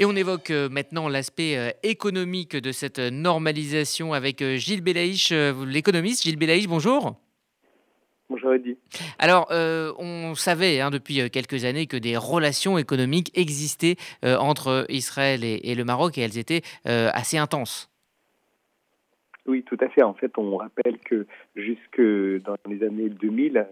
Et on évoque maintenant l'aspect économique de cette normalisation avec Gilles Belaïch, l'économiste. Gilles Belaïch, bonjour. Bonjour Eddy. Alors, on savait hein, depuis quelques années que des relations économiques existaient entre Israël et, le Maroc et elles étaient assez intenses. Oui, tout à fait. En fait, on rappelle que jusque dans les années 2000,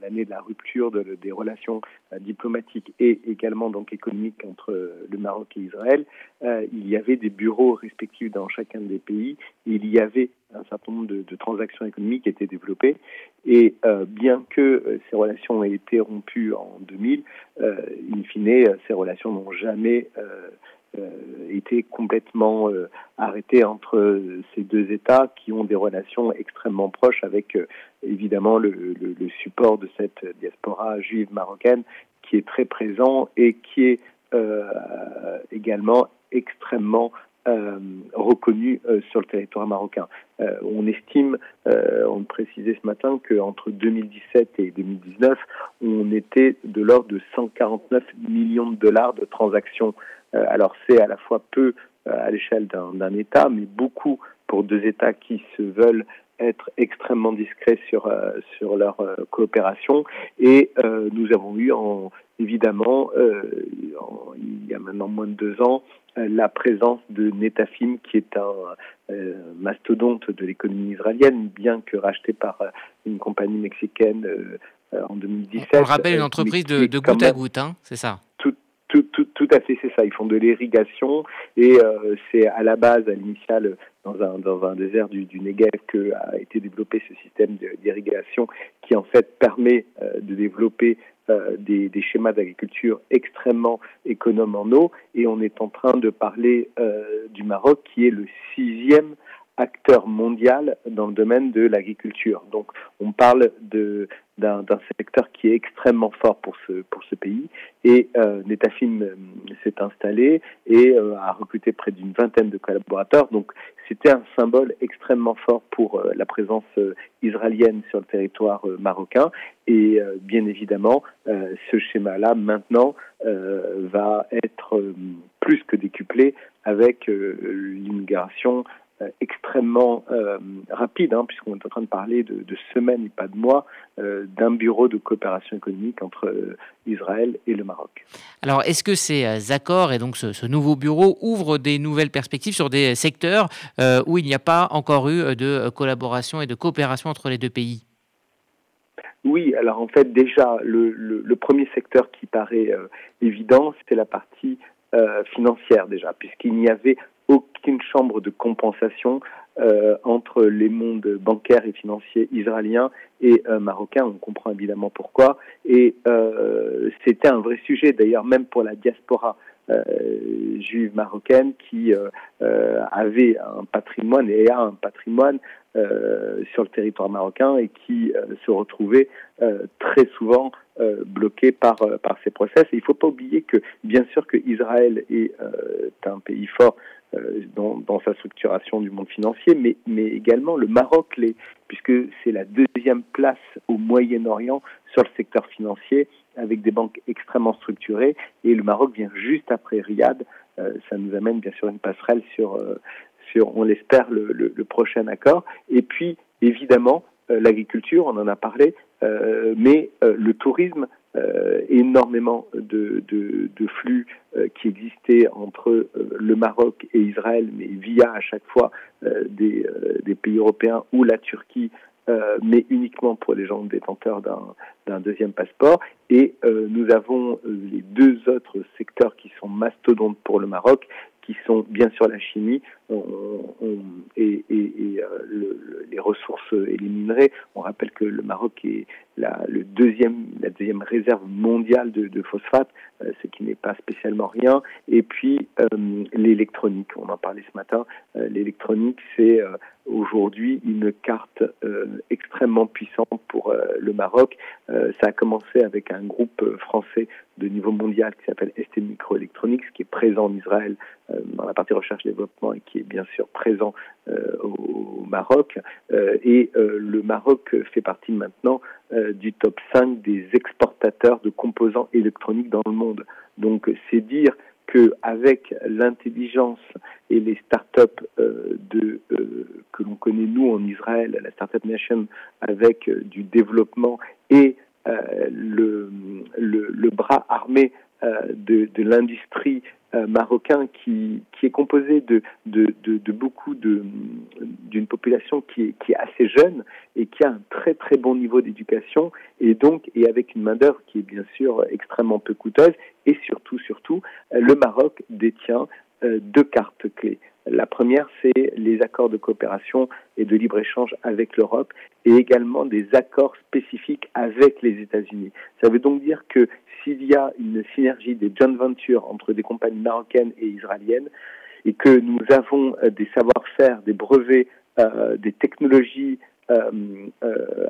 l'année de la rupture des relations euh, diplomatiques et également donc économiques entre le Maroc et Israël, euh, il y avait des bureaux respectifs dans chacun des pays. Et il y avait un certain nombre de, transactions économiques qui étaient développées. Et euh, bien que ces relations aient été rompues en 2000, in fine, ces relations n'ont jamais euh, été complètement euh, arrêté entre ces deux États qui ont des relations extrêmement proches avec euh, évidemment le, support de cette diaspora juive marocaine qui est très présent et qui est également extrêmement euh, reconnu sur le territoire marocain. on estime, on précisait ce matin, qu'entre 2017 et 2019, on était de l'ordre de 149 millions de dollars de transactions euh, alors c'est à la fois peu euh, à l'échelle d'un État, mais beaucoup pour deux États qui se veulent être extrêmement discrets euh, sur leur coopération et nous avons eu en, évidemment il y a maintenant moins de deux ans la présence de Netafim qui est un mastodonte de l'économie israélienne bien que racheté par une compagnie mexicaine en 2017. On rappelle une entreprise de, de goutte à goutte, hein, c'est ça tout, tout, tout, à fait, c'est ça. Ils font de l'irrigation et euh, c'est à la base, à l'initiale, dans un, dans un désert du, du que a été développé ce système d'irrigation qui en fait permet euh, de développer euh, des, des, schémas d'agriculture extrêmement économes en eau. Et on est en train de parler du Maroc qui est le sixième acteur mondial dans le domaine de l'agriculture. Donc on parle de d'un secteur qui est extrêmement fort pour ce pour ce pays et euh, Netafim euh, s'est installé et euh, a recruté près d'une vingtaine de collaborateurs. Donc c'était un symbole extrêmement fort pour euh, la présence israélienne sur le territoire marocain et bien évidemment ce schéma-là maintenant va être plus que décuplé avec l'immigration euh, extrêmement euh, rapide, hein, puisqu'on est en train de parler de, semaines et pas de mois, euh, d'un bureau de coopération économique entre Israël et le Maroc. Alors, est-ce que ces accords et donc ce, nouveau bureau ouvrent des nouvelles perspectives sur des secteurs où il n'y a pas encore eu de collaboration et de coopération entre les deux pays? Oui, alors en fait déjà le, premier secteur qui paraît évident, c'est la partie financière déjà, puisqu'il n'y avait aucune chambre de compensation euh, entre les mondes bancaires et financiers israéliens et euh, marocains. On comprend évidemment pourquoi. Et euh, c'était un vrai sujet, d'ailleurs, même pour la diaspora juive marocaine qui avait un patrimoine et a un patrimoine sur le territoire marocain et qui se retrouvait très souvent bloqué par ces process. Il ne faut pas oublier que bien sûr que Israël est un pays fort euh, dans, sa structuration du monde financier, mais, mais également le Maroc l'est, puisque c'est la deuxième place au Moyen-Orient sur le secteur financier, avec des banques extrêmement structurées, et le Maroc vient juste après Riyad. Euh, ça nous amène bien sûr une passerelle sur, euh, sur on l'espère, le, prochain accord. Et puis, évidemment, l'agriculture, on en a parlé, mais le tourisme euh, énormément de, de, flux euh, qui existaient entre euh, le Maroc et Israël, mais via à chaque fois des, pays européens ou la Turquie, mais uniquement pour les gens détenteurs d'un deuxième passeport. Et nous avons les deux autres secteurs qui sont mastodontes pour le Maroc, qui sont bien sûr la chimie et, et, les ressources et les minerais. On rappelle que le Maroc est la, deuxième, réserve mondiale de, de phosphate, euh, ce qui n'est pas spécialement rien. Et puis euh, l'électronique, on en parlait ce matin. Euh, l'électronique, c'est aujourd'hui une carte extrêmement puissante pour le Maroc. ça a commencé avec un groupe français de niveau mondial qui s'appelle ST Microelectronics, qui est présent en Israël dans la partie recherche-développement et qui bien sûr présent au Maroc. et le Maroc fait partie maintenant euh, du top 5 des exportateurs de composants électroniques dans le monde. Donc c'est dire qu'avec l'intelligence et les startups euh, euh, que l'on connaît nous en Israël, la Startup Nation, avec euh, du développement et le, le, le, bras armé de, de l'industrie euh, marocain qui, qui est composé de, de, de, de beaucoup d'une population qui est, qui est assez jeune et qui a un très très bon niveau d'éducation et donc et avec une main d'œuvre qui est bien sûr extrêmement peu coûteuse et surtout surtout le Maroc détient euh, deux cartes clés. La première, c'est les accords de coopération et de libre-échange avec l'Europe et également des accords spécifiques avec les États-Unis. Ça veut donc dire que s'il y a une synergie des joint ventures entre des compagnies marocaines et israéliennes et que nous avons euh, des savoir-faire, des brevets, euh, des technologies euh,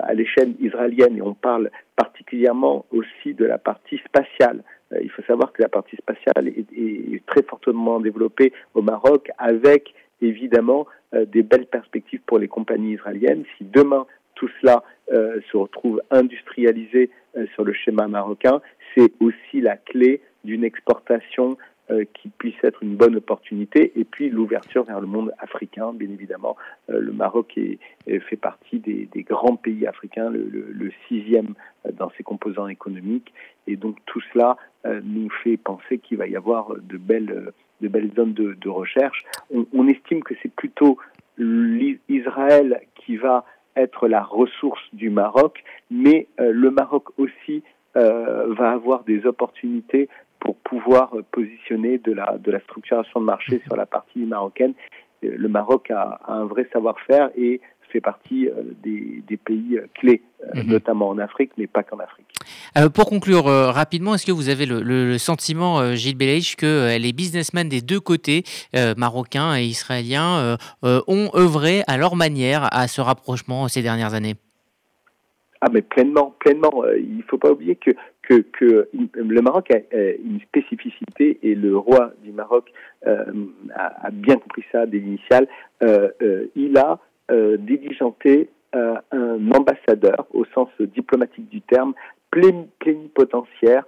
à l'échelle israélienne et on parle particulièrement aussi de la partie spatiale. Il faut savoir que la partie spatiale est, très fortement développée au Maroc avec évidemment des belles perspectives pour les compagnies israéliennes. Si demain tout cela se retrouve industrialisé sur le schéma marocain, c'est aussi la clé d'une exportation euh, qui puisse être une bonne opportunité et puis l'ouverture vers le monde africain, bien évidemment. Euh, le Maroc est, fait partie des, grands pays africains, le, sixième euh, dans ses composants économiques et donc tout cela nous fait penser qu'il va y avoir de belles, de belles zones de, recherche. On, estime que c'est plutôt Israël qui va être la ressource du Maroc, mais le Maroc aussi euh, va avoir des opportunités pour pouvoir positionner de la, de la structuration de marché sur la partie marocaine. Euh, le Maroc a, un vrai savoir-faire et fait partie euh, des, des pays clés, mhm. notamment en Afrique, mais pas qu'en Afrique. pour conclure rapidement, est-ce que vous avez le, sentiment, Gilles Belaïch, que les businessmen des deux côtés, marocains et israéliens, ont œuvré à leur manière à ce rapprochement ces dernières années? Ah, mais pleinement, pleinement. Euh, il ne faut pas oublier que, que, que le Maroc a une spécificité et le roi du Maroc euh, a, bien compris ça dès l'initial. Euh, euh il a diligenté un ambassadeur, au sens diplomatique du terme, plénipotentiaire,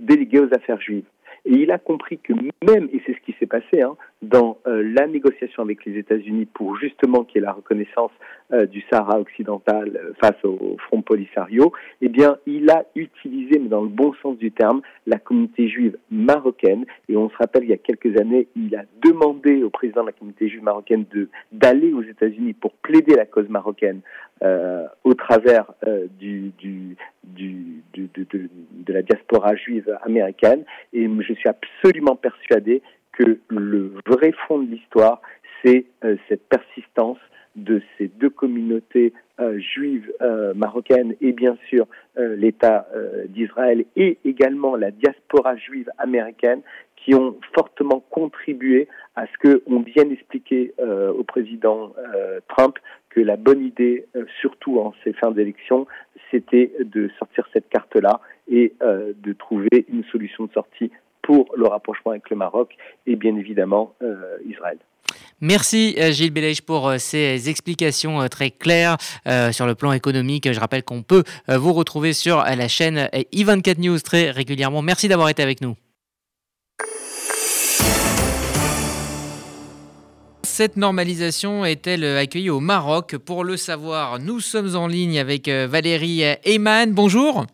délégué aux affaires juives. Et il a compris que même, et c'est ce qui s'est passé, hein, dans euh, la négociation avec les États-Unis pour justement qu'il y ait la reconnaissance euh, du Sahara occidental euh, face au Front Polisario, eh bien, il a utilisé, mais dans le bon sens du terme, la communauté juive marocaine. Et on se rappelle, il y a quelques années, il a demandé au président de la communauté juive marocaine d'aller aux États-Unis pour plaider la cause marocaine au travers du, du, du, de, la diaspora juive américaine. Suis absolument persuadé que le vrai fond de l'histoire, c'est euh, cette persistance de ces deux communautés euh, juives euh, marocaines et bien sûr l'État d'Israël et également la diaspora juive américaine qui ont fortement contribué à ce qu'on vienne expliquer au président Trump que la bonne idée, surtout en ces fins d'élection, c'était de sortir cette carte-là et de trouver une solution de sortie pour le rapprochement avec le Maroc et bien évidemment euh, Israël. Merci euh, Gilles Belaïch pour euh, ces explications très claires sur le plan économique. Je rappelle qu'on peut vous retrouver sur la chaîne i24 News très régulièrement. Merci d'avoir été avec nous. Cette normalisation est-elle accueillie au Maroc? Pour le savoir, nous sommes en ligne avec Valérie Eyman. Bonjour.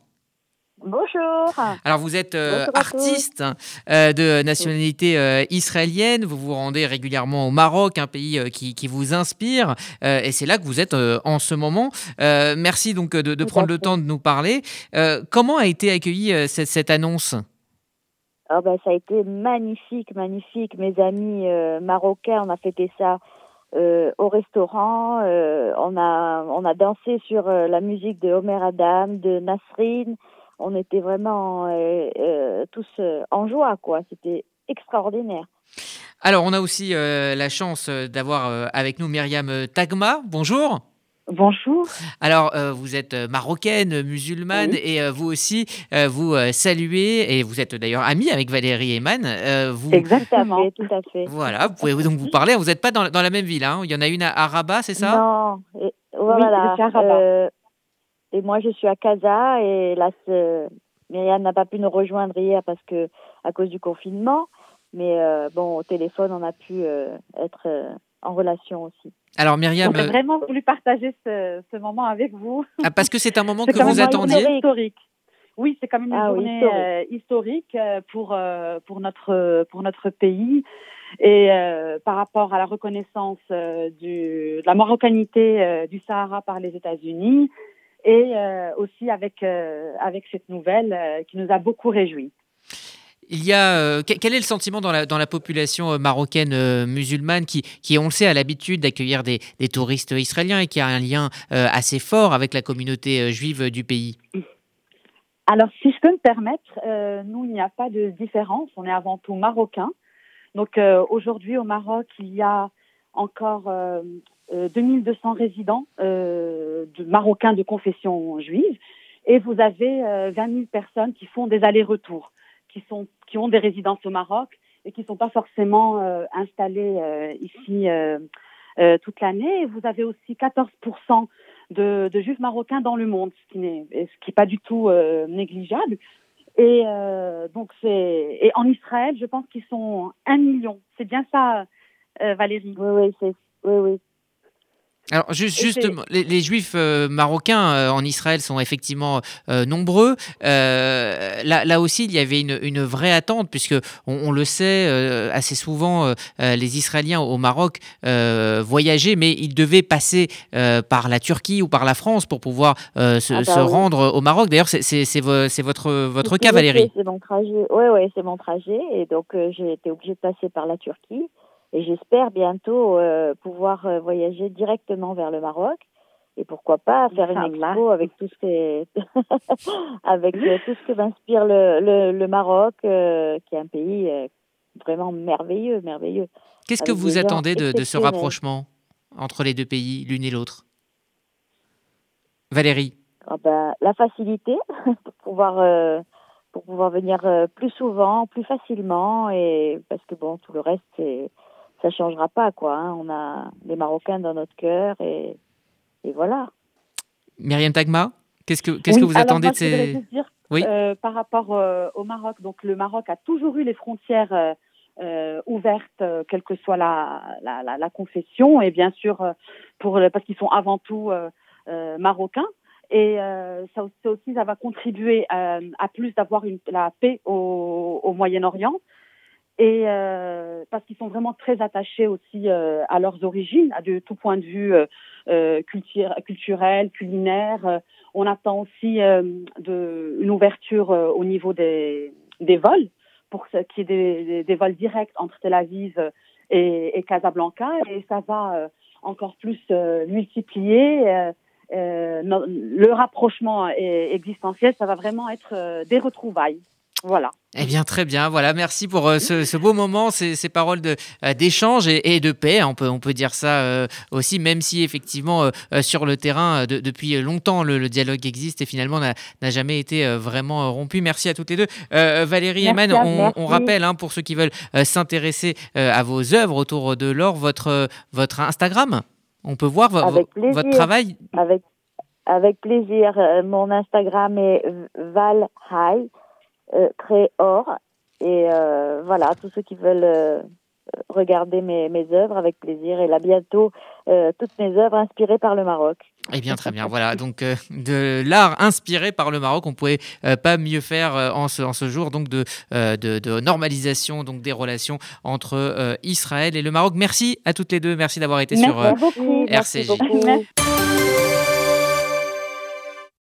Bonjour. Alors vous êtes euh, artiste euh, de nationalité euh, israélienne, vous vous rendez régulièrement au Maroc, un pays qui, qui, vous inspire, et c'est là que vous êtes en ce moment. merci donc de, de prendre le temps de nous parler. comment a été accueillie cette, cette, annonce? Oh ben, Ça a été magnifique, magnifique. Mes amis marocains, on a fêté ça au restaurant, on, a, on a dansé sur la musique de Omer Adam, de Nasrin on était vraiment euh, euh, tous euh, en joie, quoi. C'était extraordinaire. Alors, on a aussi la chance d'avoir avec nous Myriam Tagma. Bonjour. Bonjour. Alors, vous êtes marocaine, musulmane, et vous aussi, vous saluez, et vous êtes d'ailleurs amie avec Valérie Eman. vous... Exactement, tout à fait. Voilà, vous pouvez donc vous parler. Vous n'êtes pas dans, la même ville, hein. il y en a une à Rabat, c'est ça? Non, voilà. Oui. Et moi, je suis à Casa et là, Myriam n'a pas pu nous rejoindre hier parce que à cause du confinement. Mais bon, au téléphone, on a pu être en relation aussi. Alors Myriam, j'ai vraiment voulu partager ce, ce, moment avec vous. Ah, parce que c'est un moment que vous attendiez. Historique. Oui, c'est quand même une ah journée historique, pour pour notre pour notre pays et euh, par rapport à la reconnaissance euh, du, de la marocanité euh, du Sahara par les États-Unis et aussi avec, avec cette nouvelle qui nous a beaucoup réjouis. Il y a, quel est le sentiment dans la, dans la population marocaine musulmane qui, qui, on le sait, a l'habitude d'accueillir des, des, touristes israéliens et qui a un lien assez fort avec la communauté juive du pays? Alors, si je peux me permettre, nous, il n'y a pas de différence. On est avant tout marocains. Donc euh, aujourd'hui au Maroc, il y a encore euh, 2200 euh, résidents euh, marocains de confession juive et vous avez 20 000 personnes qui font des allers-retours, qui qui ont des résidences au Maroc et qui ne sont pas forcément installés ici toute l'année. Vous avez aussi 14 de, de, juifs marocains dans le monde, ce qui n'est pas du tout négligeable. Et euh, donc et en Israël, je pense qu'ils sont un million. C'est bien ça, euh, Valérie? Oui, oui, c'est oui, oui. Alors juste, justement, les, juifs euh, marocains euh, en Israël sont effectivement euh, nombreux. Là, là, aussi, il y avait une, une vraie attente, puisque on, le sait assez souvent, les Israéliens au Maroc voyageaient, mais ils devaient passer par la Turquie ou par la France pour pouvoir se, ah bah rendre au Maroc. D'ailleurs, c'est votre, votre cas, Valérie. C'est mon trajet. Oui, oui, c'est mon trajet, et donc j'ai été obligée de passer par la Turquie. Et j'espère bientôt euh, pouvoir euh, voyager directement vers le Maroc. Et pourquoi pas faire une expo avec tout ce que avec euh, tout ce que m'inspire le, le, le, Maroc, qui est un pays vraiment merveilleux, merveilleux. Qu'est-ce que vous attendez de, de, ce rapprochement entre les deux pays, l'une et l'autre? Valérie. Ah ben, La facilité pour pouvoir, pour pouvoir venir plus souvent, plus facilement, et parce que bon, tout le reste, c'est ça changera pas quoi. Hein. On a les Marocains dans notre cœur et, et voilà. Myriam Tagma, qu'est-ce que qu'est-ce que vous attendez de ces dire, oui. Euh, par rapport euh, au Maroc, donc le Maroc a toujours eu les frontières euh, ouvertes, quelle que soit la, la, la, la, confession, et bien sûr pour parce qu'ils sont avant tout marocains. Et ça aussi, ça va contribuer à plus d'avoir la paix au, au Moyen-Orient et euh, parce qu'ils sont vraiment très attachés aussi euh, à leurs origines, à de tout point de vue euh, euh culturel, culinaire. On attend aussi de, une ouverture au niveau des, des vols pour qu'il y ait des, des, vols directs entre Tel Aviv et, et Casablanca, et ça va encore plus multiplier. le rapprochement existentiel, ça va vraiment être des retrouvailles. Voilà. Eh bien, très bien. Voilà, merci pour euh, ce, beau moment, ces, ces paroles euh, d'échange et, de paix. On peut, on peut dire ça euh, aussi, même si effectivement, sur le terrain, depuis longtemps, le, dialogue existe et finalement n'a jamais été vraiment rompu. Merci à toutes les deux. Valérie et Man, on, rappelle, hein, pour ceux qui veulent s'intéresser à vos œuvres autour de l'or, votre, votre Instagram. On peut voir votre travail. Avec, avec plaisir. Mon Instagram est Val High euh, très or. Et euh, voilà, tous ceux qui veulent euh, regarder mes, mes œuvres avec plaisir. Et là, bientôt, toutes mes œuvres inspirées par le Maroc. Eh bien, très bien. Voilà, donc de l'art inspiré par le Maroc, on pouvait pas mieux faire en, ce, en ce jour donc de, de, de, normalisation donc des relations entre Israël et le Maroc. Merci à toutes les deux. Merci d'avoir été merci sur beaucoup. RCJ. Merci beaucoup.